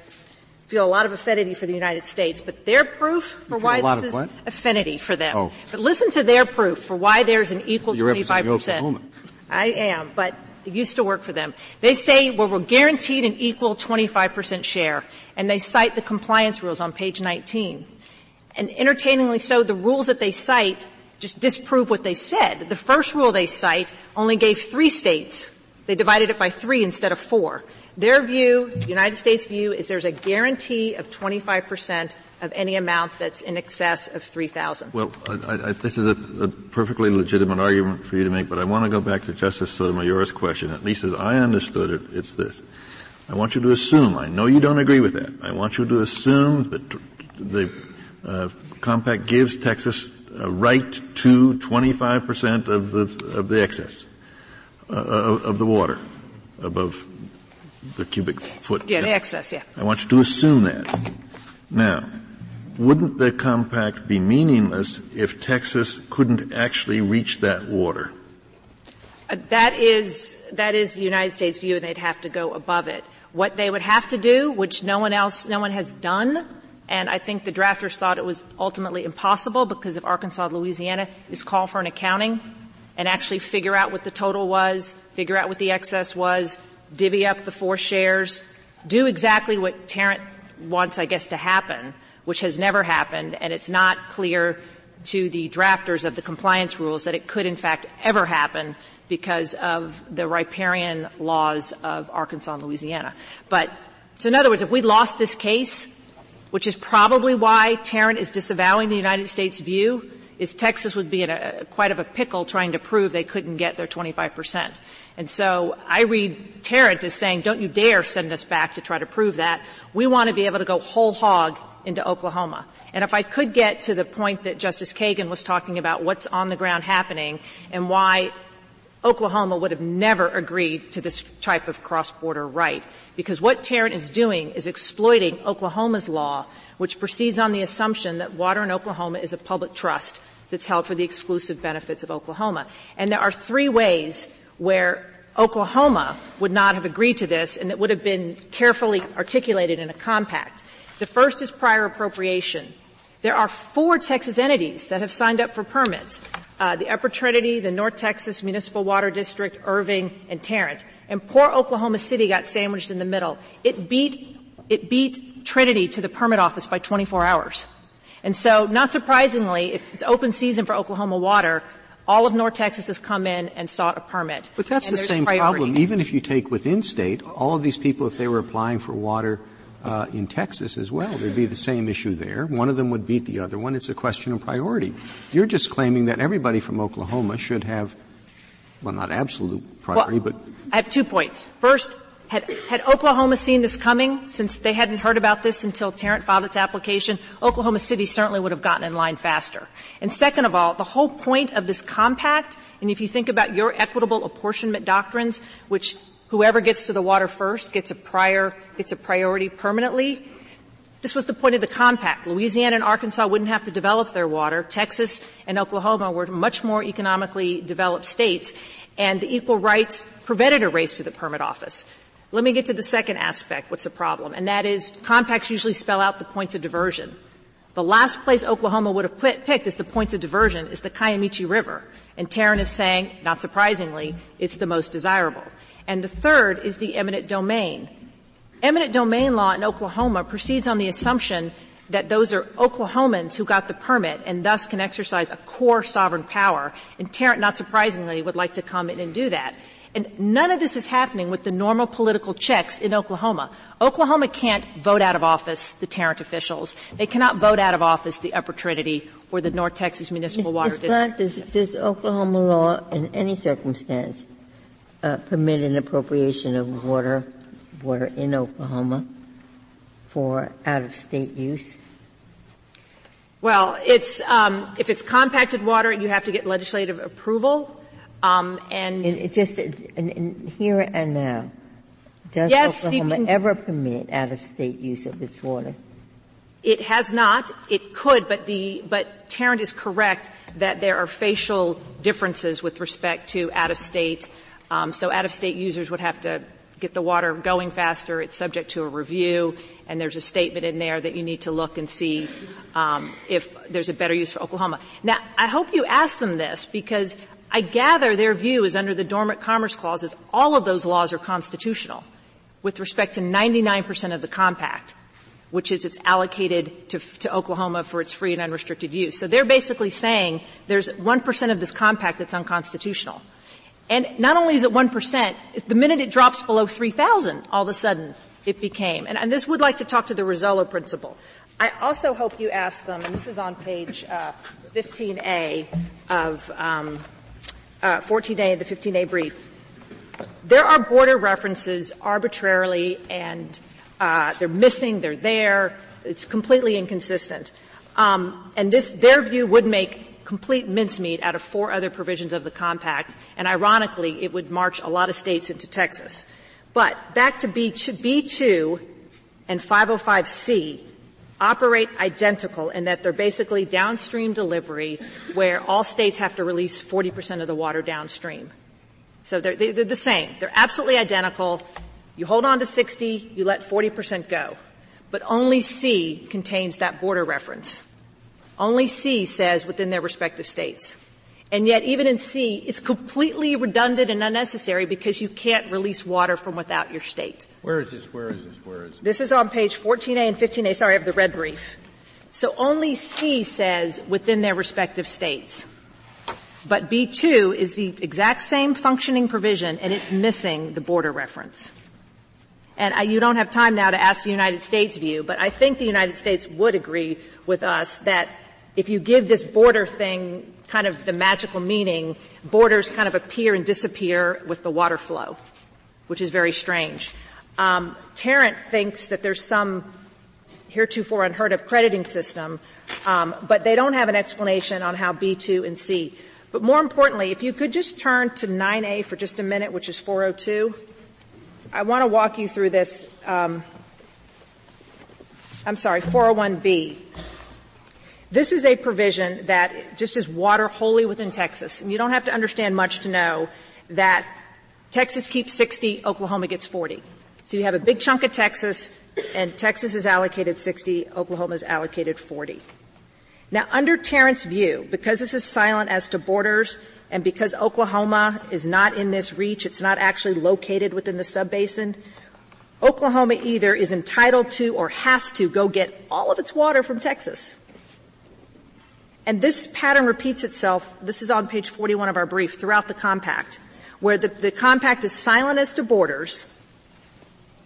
feel a lot of affinity for the United States, but their proof for why this is what? affinity for them. Oh. But listen to their proof for why there's an equal You're representing 25%. Oklahoma. I am, but used to work for them. They say, well, we're guaranteed an equal 25% share, and they cite the compliance rules on page 19. And entertainingly so, the rules that they cite just disprove what they said. The first rule they cite only gave three states. They divided it by three instead of four. Their view, the United States view, is there's a guarantee of 25% of any amount that's in excess of 3,000. Well, I, I, this is a, a perfectly legitimate argument for you to make, but I want to go back to Justice Sotomayor's question. At least as I understood it, it's this. I want you to assume, I know you don't agree with that, I want you to assume that the uh, compact gives Texas a right to 25% of the, of the excess, uh, of, of the water above the cubic foot. Yeah, the excess, yeah. I want you to assume that. Now, wouldn't the compact be meaningless if Texas couldn't actually reach that water? Uh, That is, that is the United States view and they'd have to go above it. What they would have to do, which no one else, no one has done, and I think the drafters thought it was ultimately impossible because of Arkansas, Louisiana, is call for an accounting and actually figure out what the total was, figure out what the excess was, divvy up the four shares, do exactly what Tarrant wants, I guess, to happen, which has never happened, and it's not clear to the drafters of the compliance rules that it could in fact ever happen because of the riparian laws of Arkansas and Louisiana. But, so in other words, if we lost this case, which is probably why Tarrant is disavowing the United States view, is Texas would be in a, quite of a pickle trying to prove they couldn't get their 25%. And so I read Tarrant as saying, don't you dare send us back to try to prove that. We want to be able to go whole hog into Oklahoma. And if I could get to the point that Justice Kagan was talking about what's on the ground happening and why Oklahoma would have never agreed to this type of cross-border right. Because what Tarrant is doing is exploiting Oklahoma's law, which proceeds on the assumption that water in Oklahoma is a public trust that's held for the exclusive benefits of Oklahoma. And there are three ways where Oklahoma would not have agreed to this and it would have been carefully articulated in a compact. The first is prior appropriation. There are four Texas entities that have signed up for permits. Uh, the Upper Trinity, the North Texas Municipal Water District, Irving, and Tarrant. And poor Oklahoma City got sandwiched in the middle. It beat, it beat Trinity to the permit office by 24 hours. And so, not surprisingly, if it's open season for Oklahoma water, all of North Texas has come in and sought a permit. But that's the same priority. problem. Even if you take within state, all of these people, if they were applying for water uh, in Texas as well, there'd be the same issue there. One of them would beat the other one. It's a question of priority. You're just claiming that everybody from Oklahoma should have, well, not absolute priority, well, but. I have two points. First, had, had, Oklahoma seen this coming, since they hadn't heard about this until Tarrant filed its application, Oklahoma City certainly would have gotten in line faster. And second of all, the whole point of this compact, and if you think about your equitable apportionment doctrines, which whoever gets to the water first gets a prior, gets a priority permanently, this was the point of the compact. Louisiana and Arkansas wouldn't have to develop their water. Texas and Oklahoma were much more economically developed states, and the equal rights prevented a race to the permit office. Let me get to the second aspect, what's the problem, and that is compacts usually spell out the points of diversion. The last place Oklahoma would have put, picked as the points of diversion is the Kiamichi River. And Tarrant is saying, not surprisingly, it's the most desirable. And the third is the eminent domain. Eminent domain law in Oklahoma proceeds on the assumption that those are Oklahomans who got the permit and thus can exercise a core sovereign power. And Tarrant, not surprisingly, would like to come in and do that. And none of this is happening with the normal political checks in Oklahoma. Oklahoma can't vote out of office the Tarrant officials. They cannot vote out of office the Upper Trinity or the North Texas Municipal Water District. Does, does Oklahoma law in any circumstance uh, permit an appropriation of water, water in Oklahoma for out-of-state use? Well, it's um, if it's compacted water, you have to get legislative approval. Um, and, and just and, and here and now, does yes, Oklahoma can, ever permit out-of-state use of its water? It has not. It could, but the but Tarrant is correct that there are facial differences with respect to out-of-state. Um, so out-of-state users would have to get the water going faster. It's subject to a review, and there's a statement in there that you need to look and see um, if there's a better use for Oklahoma. Now, I hope you ask them this because I gather their view is under the dormant commerce clauses, all of those laws are constitutional with respect to 99% of the compact, which is it's allocated to, to, Oklahoma for its free and unrestricted use. So they're basically saying there's 1% of this compact that's unconstitutional. And not only is it 1%, the minute it drops below 3,000, all of a sudden it became. And, and, this would like to talk to the Russello principle. I also hope you ask them, and this is on page uh, 15A of um, uh, 14A, the 15A brief. There are border references arbitrarily and uh, they're missing, they're there, it's completely inconsistent. Um, and this, their view would make complete mincemeat out of four other provisions of the compact, and ironically, it would march a lot of states into Texas. But back to B2, B2 and 505C, operate identical in that they're basically downstream delivery where all states have to release 40% of the water downstream. So they're, they're the same. They're absolutely identical. You hold on to 60, you let 40% go. But only C contains that border reference. Only C says within their respective states. And yet, even in C, it's completely redundant and unnecessary because you can't release water from without your state. Where is this? Where is this? Where is this? This is on page 14A and 15A. Sorry, I have the red brief. So only C says within their respective states. But B2 is the exact same functioning provision and it's missing the border reference. And I, you don't have time now to ask the United States view, but I think the United States would agree with us that if you give this border thing kind of the magical meaning, borders kind of appear and disappear with the water flow, which is very strange. Um, Tarrant thinks that there's some heretofore unheard of crediting system, um, but they don't have an explanation on how B2 and C. But more importantly, if you could just turn to 9A for just a minute, which is 402, I want to walk you through this. Um, I'm sorry, 401B. This is a provision that just is water wholly within Texas, and you don't have to understand much to know that Texas keeps 60, Oklahoma gets 40. So you have a big chunk of Texas, and Texas is allocated 60, Oklahoma is allocated 40. Now, under Tarrant's view, because this is silent as to borders, and because Oklahoma is not in this reach, it's not actually located within the subbasin, Oklahoma either is entitled to or has to go get all of its water from Texas. And this pattern repeats itself, this is on page 41 of our brief, throughout the compact, where the, the compact is silent as to borders,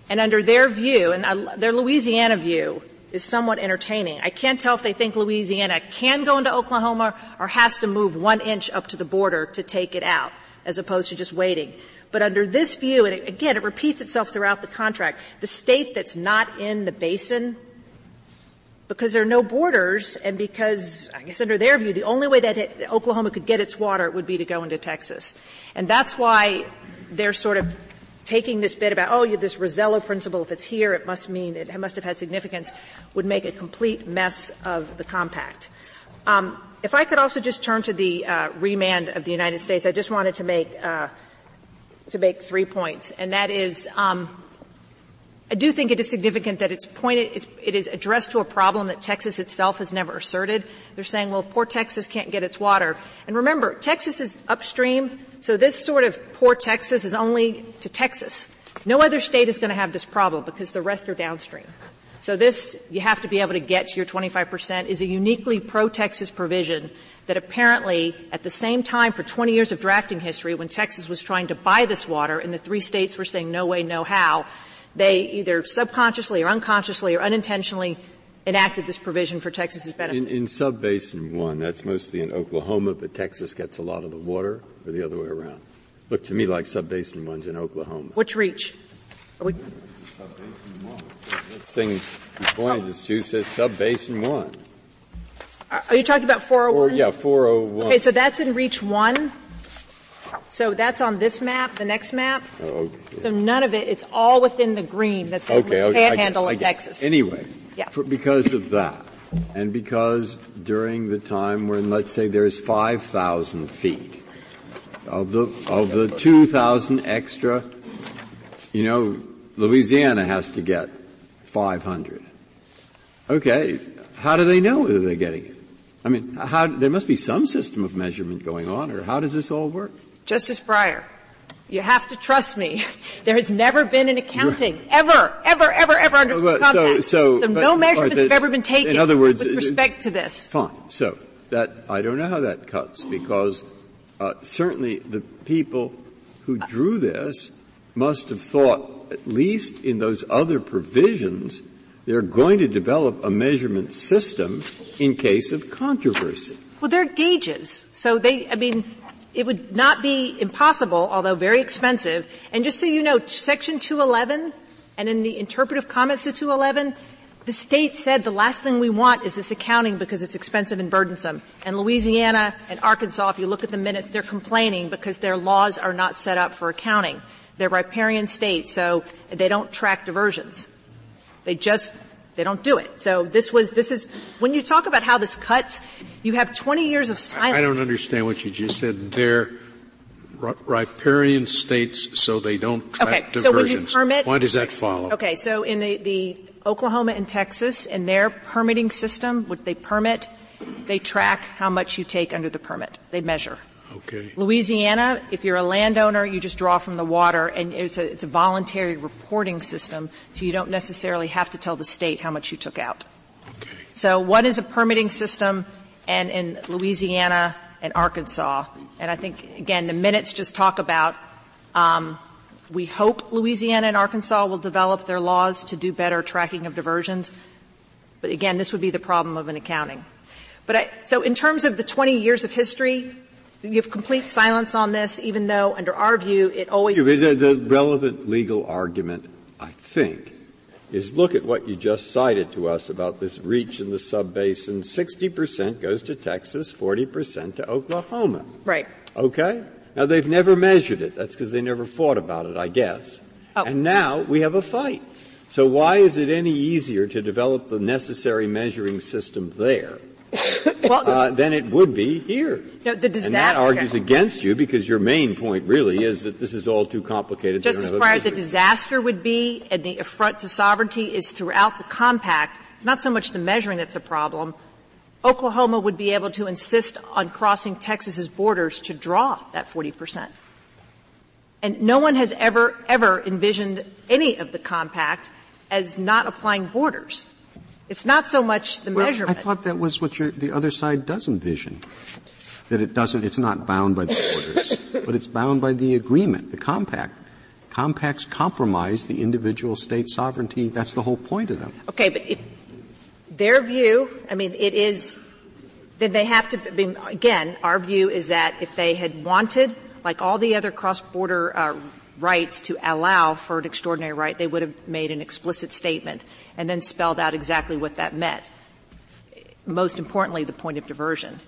and under their view, and uh, their Louisiana view, is somewhat entertaining. I can't tell if they think Louisiana can go into Oklahoma or has to move one inch up to the border to take it out, as opposed to just waiting. But under this view, and again, it repeats itself throughout the contract, the state that's not in the basin, because there are no borders, and because, I guess under their view, the only way that it, Oklahoma could get its water would be to go into Texas. And that's why they're sort of taking this bit about, oh, you this Russello principle, if it's here, it must mean it must have had significance, would make a complete mess of the compact. Um, if I could also just turn to the uh, remand of the United States, I just wanted to make uh, to make three points, and that is. Um, I do think it is significant that it's pointed, it's, it is addressed to a problem that Texas itself has never asserted. They're saying, well, poor Texas can't get its water. And remember, Texas is upstream, so this sort of poor Texas is only to Texas. No other state is going to have this problem because the rest are downstream. So this, you have to be able to get to your 25% is a uniquely pro-Texas provision that apparently at the same time for 20 years of drafting history when Texas was trying to buy this water and the three states were saying no way, no how, they either subconsciously or unconsciously or unintentionally enacted this provision for Texas's benefit. In, in subbasin one, that's mostly in Oklahoma, but Texas gets a lot of the water, or the other way around. Look to me like subbasin one's in Oklahoma. Which reach? Are We... Subbasin one. This thing you pointed this to says subbasin one. Are you talking about 401? Or, yeah, 401. Okay, so that's in reach one. So that's on this map, the next map. Oh, okay. So none of it, it's all within the green that's in okay, the panhandle of Texas. Anyway, yeah. For, because of that, and because during the time when, let's say, there's 5,000 feet of the, of the 2,000 extra, you know, Louisiana has to get 500. Okay, how do they know whether they're getting it? I mean, how, there must be some system of measurement going on, or how does this all work? Justice Breyer, you have to trust me. There has never been an accounting ever, ever, ever, ever under but, compact. So, so, so no measurements the, have ever been taken. In other words, with respect to this. Fine. So that I don't know how that cuts because uh, certainly the people who drew this must have thought, at least in those other provisions, they're going to develop a measurement system in case of controversy. Well, they're gauges. So they, I mean, it would not be impossible, although very expensive. And just so you know, Section 211 and in the interpretive comments to 211, the state said the last thing we want is this accounting because it's expensive and burdensome. And Louisiana and Arkansas, if you look at the minutes, they're complaining because their laws are not set up for accounting. They're riparian states, so they don't track diversions. They just they don't do it. So this was, this is, when you talk about how this cuts, you have 20 years of silence. I don't understand what you just said. They're riparian states, so they don't track okay, diversions. So when you permit, Why does that follow? Okay, so in the, the Oklahoma and Texas, in their permitting system, what they permit, they track how much you take under the permit. They measure. Okay. Louisiana, if you're a landowner, you just draw from the water, and it's a, it's a voluntary reporting system, so you don't necessarily have to tell the state how much you took out. Okay. So one is a permitting system, and in Louisiana and Arkansas, and I think again the minutes just talk about. Um, we hope Louisiana and Arkansas will develop their laws to do better tracking of diversions, but again, this would be the problem of an accounting. But I, so in terms of the 20 years of history, you have complete silence on this, even though under our view it always. The, the relevant legal argument, I think, is look at what you just cited to us about this reach in the subbasin. 60% goes to Texas, 40% to Oklahoma. Right. Okay? Now they've never measured it. That's because they never thought about it, I guess. Oh. And now we have a fight. So why is it any easier to develop the necessary measuring system there uh, than it would be here? No, disaster, and that argues against you because your main point really is that this is all too complicated. Just Justice Breyer, the disaster would be, and the affront to sovereignty is throughout the compact. It's not so much the measuring that's a problem. Oklahoma would be able to insist on crossing Texas's borders to draw that 40 percent. And no one has ever, ever envisioned any of the compact as not applying borders. It's not so much the well, measurement. I thought that was what the other side does envision. That it doesn't, it's not bound by the borders, but it's bound by the agreement, the compact. Compacts compromise the individual state sovereignty. That's the whole point of them. Okay, but if their view, I mean, it is, then they have to, be, again, our view is that if they had wanted, like all the other cross-border uh, rights to allow for an extraordinary right, they would have made an explicit statement and then spelled out exactly what that meant. Most importantly, the point of diversion.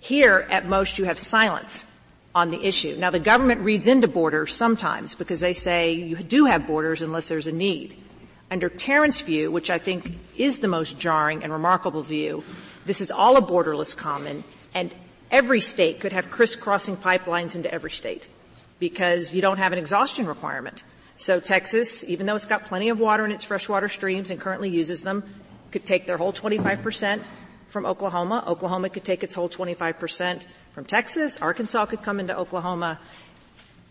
Here, at most, you have silence on the issue. Now, the government reads into borders sometimes because they say you do have borders unless there's a need. Under Tarrant's view, which I think is the most jarring and remarkable view, this is all a borderless common, and every state could have crisscrossing pipelines into every state because you don't have an exhaustion requirement. So Texas, even though it's got plenty of water in its freshwater streams and currently uses them, could take their whole 25% from Oklahoma. Oklahoma could take its whole 25% from Texas. Arkansas could come into Oklahoma.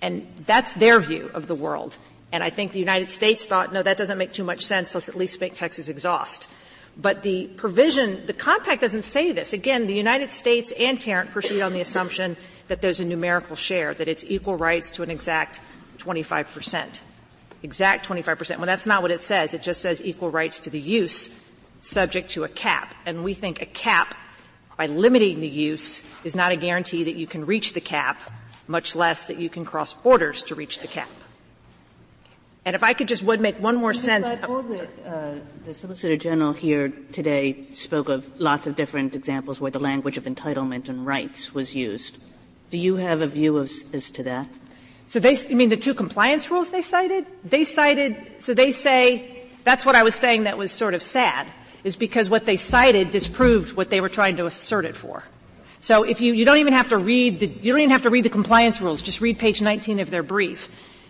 And that's their view of the world. And I think the United States thought, no, that doesn't make too much sense. Let's at least make Texas exhaust. But the provision, the compact doesn't say this. Again, the United States and Tarrant proceed on the assumption that there's a numerical share, that it's equal rights to an exact 25%. Exact 25%. Well, that's not what it says. It just says equal rights to the use subject to a cap. And we think a cap, by limiting the use, is not a guarantee that you can reach the cap, much less that you can cross borders to reach the cap. And if I could just would make one more sense. The, uh, the Solicitor General here today spoke of lots of different examples where the language of entitlement and rights was used. Do you have a view of, as to that? So they, you mean the two compliance rules they cited? They cited, so they say, that's what I was saying that was sort of sad, is because what they cited disproved what they were trying to assert it for. So if you, you don't even have to read the, you don't even have to read the compliance rules, just read page 19 of their brief.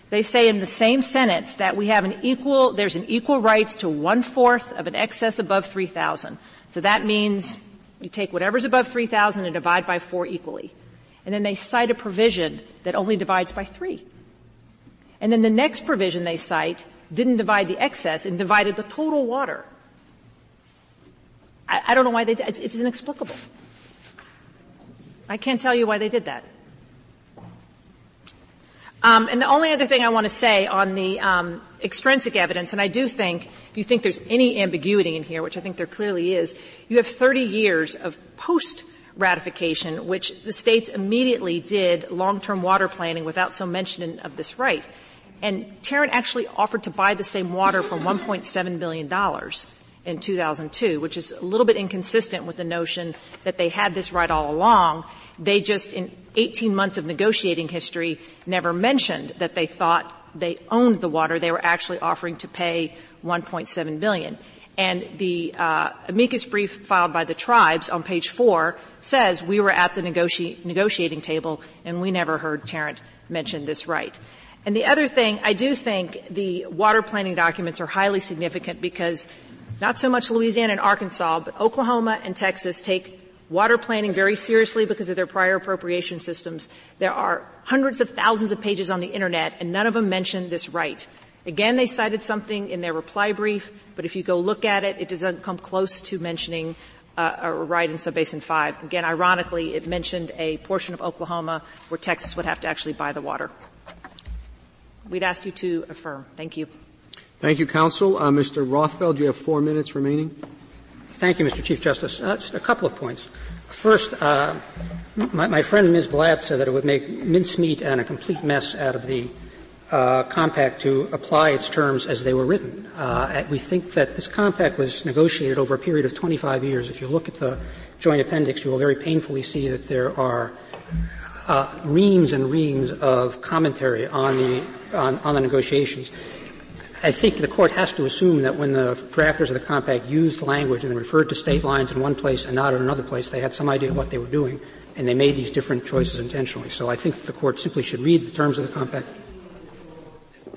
They say in the same sentence that we have an equal, there's an equal rights to one-fourth of an excess above 3,000. So that means you take whatever's above 3,000 and divide by four equally and then they cite a provision that only divides by three. And then the next provision they cite didn't divide the excess and divided the total water. I, I don't know why they did. It's, it's inexplicable. I can't tell you why they did that. Um, and the only other thing I want to say on the um, extrinsic evidence, and I do think, if you think there's any ambiguity in here, which I think there clearly is, you have 30 years of post ratification, which the states immediately did long-term water planning without so mention of this right. And Tarrant actually offered to buy the same water for $1.7 billion in 2002, which is a little bit inconsistent with the notion that they had this right all along. They just, in 18 months of negotiating history, never mentioned that they thought they owned the water. They were actually offering to pay 1.7 billion. And the uh, amicus brief filed by the tribes on page four says we were at the negoti- negotiating table and we never heard Tarrant mention this right. And the other thing, I do think the water planning documents are highly significant because not so much Louisiana and Arkansas, but Oklahoma and Texas take water planning very seriously because of their prior appropriation systems. There are hundreds of thousands of pages on the internet and none of them mention this right. Again, they cited something in their reply brief, but if you go look at it, it doesn't come close to mentioning uh, a right in Subbasin 5. Again, ironically, it mentioned a portion of Oklahoma where Texas would have to actually buy the water. We'd ask you to affirm. Thank you. Thank you, counsel. Uh, Mr. Rothfeld, you have four minutes remaining. Thank you, Mr. Chief Justice. Uh, just a couple of points. First, uh, my, my, friend Ms. Blatt said that it would make mincemeat and a complete mess out of the uh, compact to apply its terms as they were written. Uh, we think that this compact was negotiated over a period of 25 years. If you look at the joint appendix, you will very painfully see that there are uh, reams and reams of commentary on the on, on the negotiations. I think the court has to assume that when the drafters of the compact used language and referred to state lines in one place and not in another place, they had some idea of what they were doing, and they made these different choices intentionally. So I think the court simply should read the terms of the compact.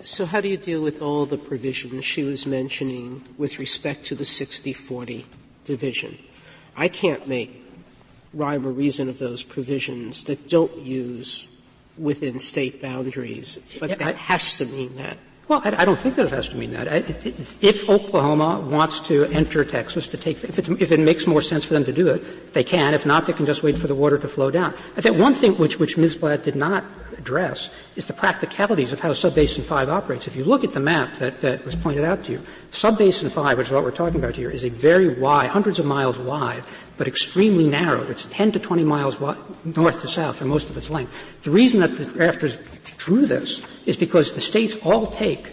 So how do you deal with all the provisions she was mentioning with respect to the 60-40 division? I can't make rhyme or reason of those provisions that don't use within state boundaries, but yeah, that I, has to mean that. Well, I, I, don't think that it has to mean that. If Oklahoma wants to enter Texas to take, if, if, it makes more sense for them to do it, they can. If not, they can just wait for the water to flow down. I think one thing which, which Ms. Blatt did not address is the practicalities of how Subbasin 5 operates. If you look at the map that, that was pointed out to you, Subbasin 5, which is what we're talking about here, is a very wide, hundreds of miles wide, but extremely narrow. It's 10 to 20 miles wide, north to south for most of its length. The reason that the drafters drew this is because the states all take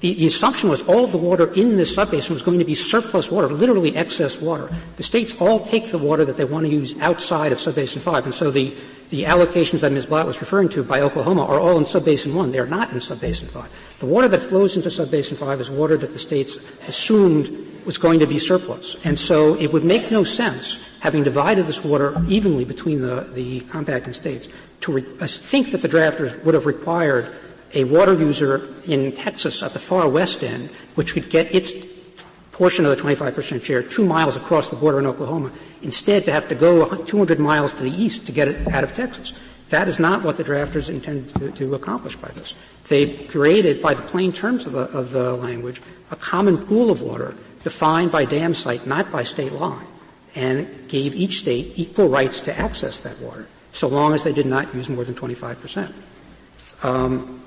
the, the, assumption was all the water in this subbasin was going to be surplus water, literally excess water. The states all take the water that they want to use outside of subbasin 5, and so the, the allocations that Ms. Blatt was referring to by Oklahoma are all in subbasin 1. They're not in subbasin 5. The water that flows into subbasin 5 is water that the states assumed was going to be surplus. And so it would make no sense, having divided this water evenly between the, the compact and states, to re- uh, think that the drafters would have required a water user in Texas at the far west end, which would get its portion of the 25% share two miles across the border in Oklahoma, instead to have to go 200 miles to the east to get it out of Texas. That is not what the drafters intended to, to accomplish by this. They created, by the plain terms of the, of the language, a common pool of water defined by dam site, not by state line, and gave each state equal rights to access that water, so long as they did not use more than 25 percent. Um,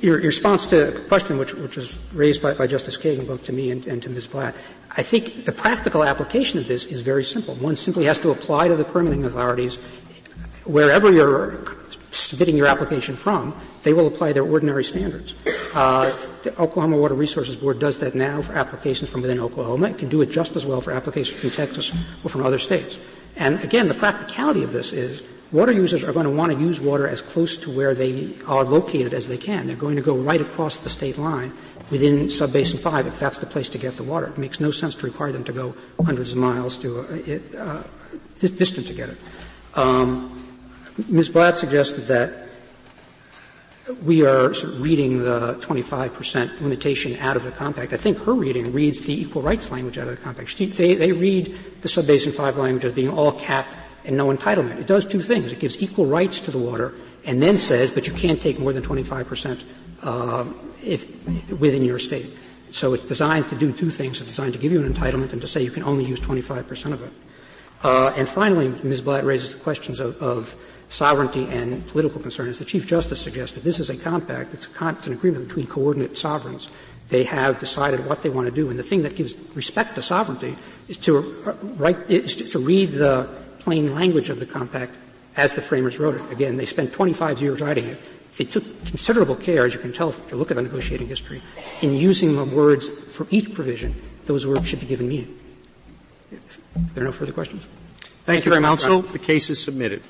your, your, response to a question which, which was raised by, by Justice Kagan, both to me and, and, to Ms. Blatt, I think the practical application of this is very simple. One simply has to apply to the permitting authorities wherever you're submitting your application from, they will apply their ordinary standards. Uh, the Oklahoma Water Resources Board does that now for applications from within Oklahoma. It can do it just as well for applications from Texas or from other states. And again, the practicality of this is water users are going to want to use water as close to where they are located as they can. They're going to go right across the state line within subbasin 5 if that's the place to get the water. It makes no sense to require them to go hundreds of miles to uh, uh, distant to get it. Um, Ms. Blatt suggested that we are sort of reading the 25% limitation out of the compact. I think her reading reads the equal rights language out of the compact. She, they, they read the subbasin 5 language as being all cap and no entitlement. It does two things. It gives equal rights to the water and then says, but you can't take more than 25% uh, if, within your state. So it's designed to do two things. It's designed to give you an entitlement and to say you can only use 25% of it. Uh, and finally, Ms. Blatt raises the questions of, of sovereignty and political concerns. The Chief Justice suggested this is a compact. It's, a con- it's an agreement between coordinate sovereigns. They have decided what they want to do, and the thing that gives respect to sovereignty is to uh, write is to, to read the plain language of the compact as the framers wrote it. Again, they spent 25 years writing it. They took considerable care, as you can tell if you look at the negotiating history, in using the words for each provision. Those words should be given meaning. If there are no further questions. Thank, Thank you very much. Counsel. The case is submitted.